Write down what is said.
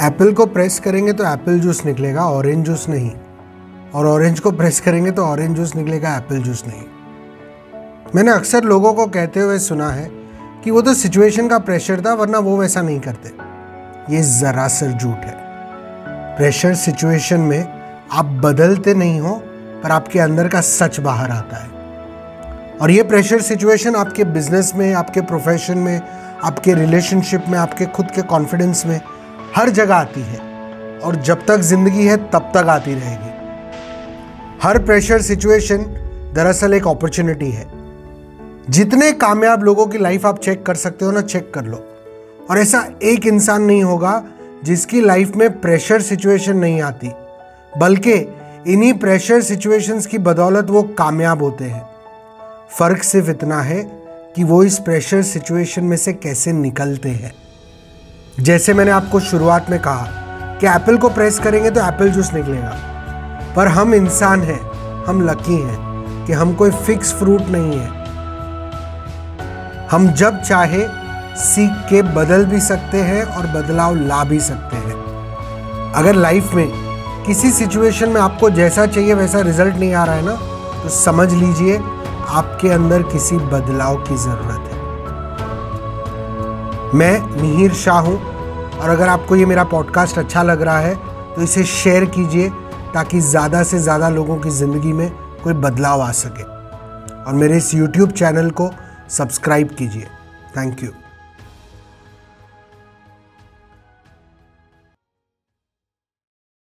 Apple को press करेंगे तो एप्पल जूस निकलेगा, ऑरेंज जूस नहीं। और ऑरेंज को प्रेस करेंगे तो ऑरेंज जूस निकलेगा, एप्पल जूस नहीं। मैंने अक्सर लोगों को कहते हुए सुना है कि वो तो सिचुएशन का प्रेशर था, वरना वो वैसा नहीं करते। ये ज़रा सर झूठ है। प्रेशर सिचुएशन में आप बदलते नहीं हो, पर आपके अंदर का सच बाहर आता है। और ये प्रेशर सिचुएशन आपके बिज़नेस में, आपके प्रोफेशन में, आपके रिलेशनशिप में, आपके खुद के कॉन्फिडेंस में हर जगह आती है और जब तक ज़िंदगी है, तब तक आती रहेगी। हर प्रेशर सिचुएशन दरअसल एक अपॉर्चुनिटी है। जितने कामयाब लोगों की लाइफ आप चेक कर सकते हो ना चेक कर लो। और ऐसा एक इंसान नहीं होगा जिसकी लाइफ में प्रेशर सिचुएशन नहीं आती, बल्कि इन्हीं प्रेशर सिचुएशंस की बदौलत वो कामयाब होते हैं। फ़र्क सिर्फ़ इतना है कि वो इस प्रेशर सिचुएशन में से कैसे निकलते हैं। जैसे मैंने आपको शुरुआत में कहा कि एप्पल को प्रेस करेंगे तो एप्पल जूस निकलेगा। पर हम इंसान हैं, हम लकी हैं कि हम कोई फिक्स फ्रूट नहीं है। हम जब चाहे, सीख के बदल भी सकते हैं और बदलाव ला भी सकते हैं। अगर लाइफ में किसी सिचुएशन में आपको जैसा चाहिए वैसा रिज़ल्ट नहीं आ रहा है ना तो समझ लीजिए, आपके अंदर किसी बदलाव की ज़रूरत है। मैं मिहिर शाह हूँ, और अगर आपको ये मेरा पॉडकास्ट अच्छा लग रहा है तो इसे शेयर कीजिए, ताकि ज़्यादा से ज़्यादा लोगों की ज़िंदगी में कोई बदलाव आ सके। और मेरे इस यूट्यूब चैनल को सब्सक्राइब कीजिए। Thank you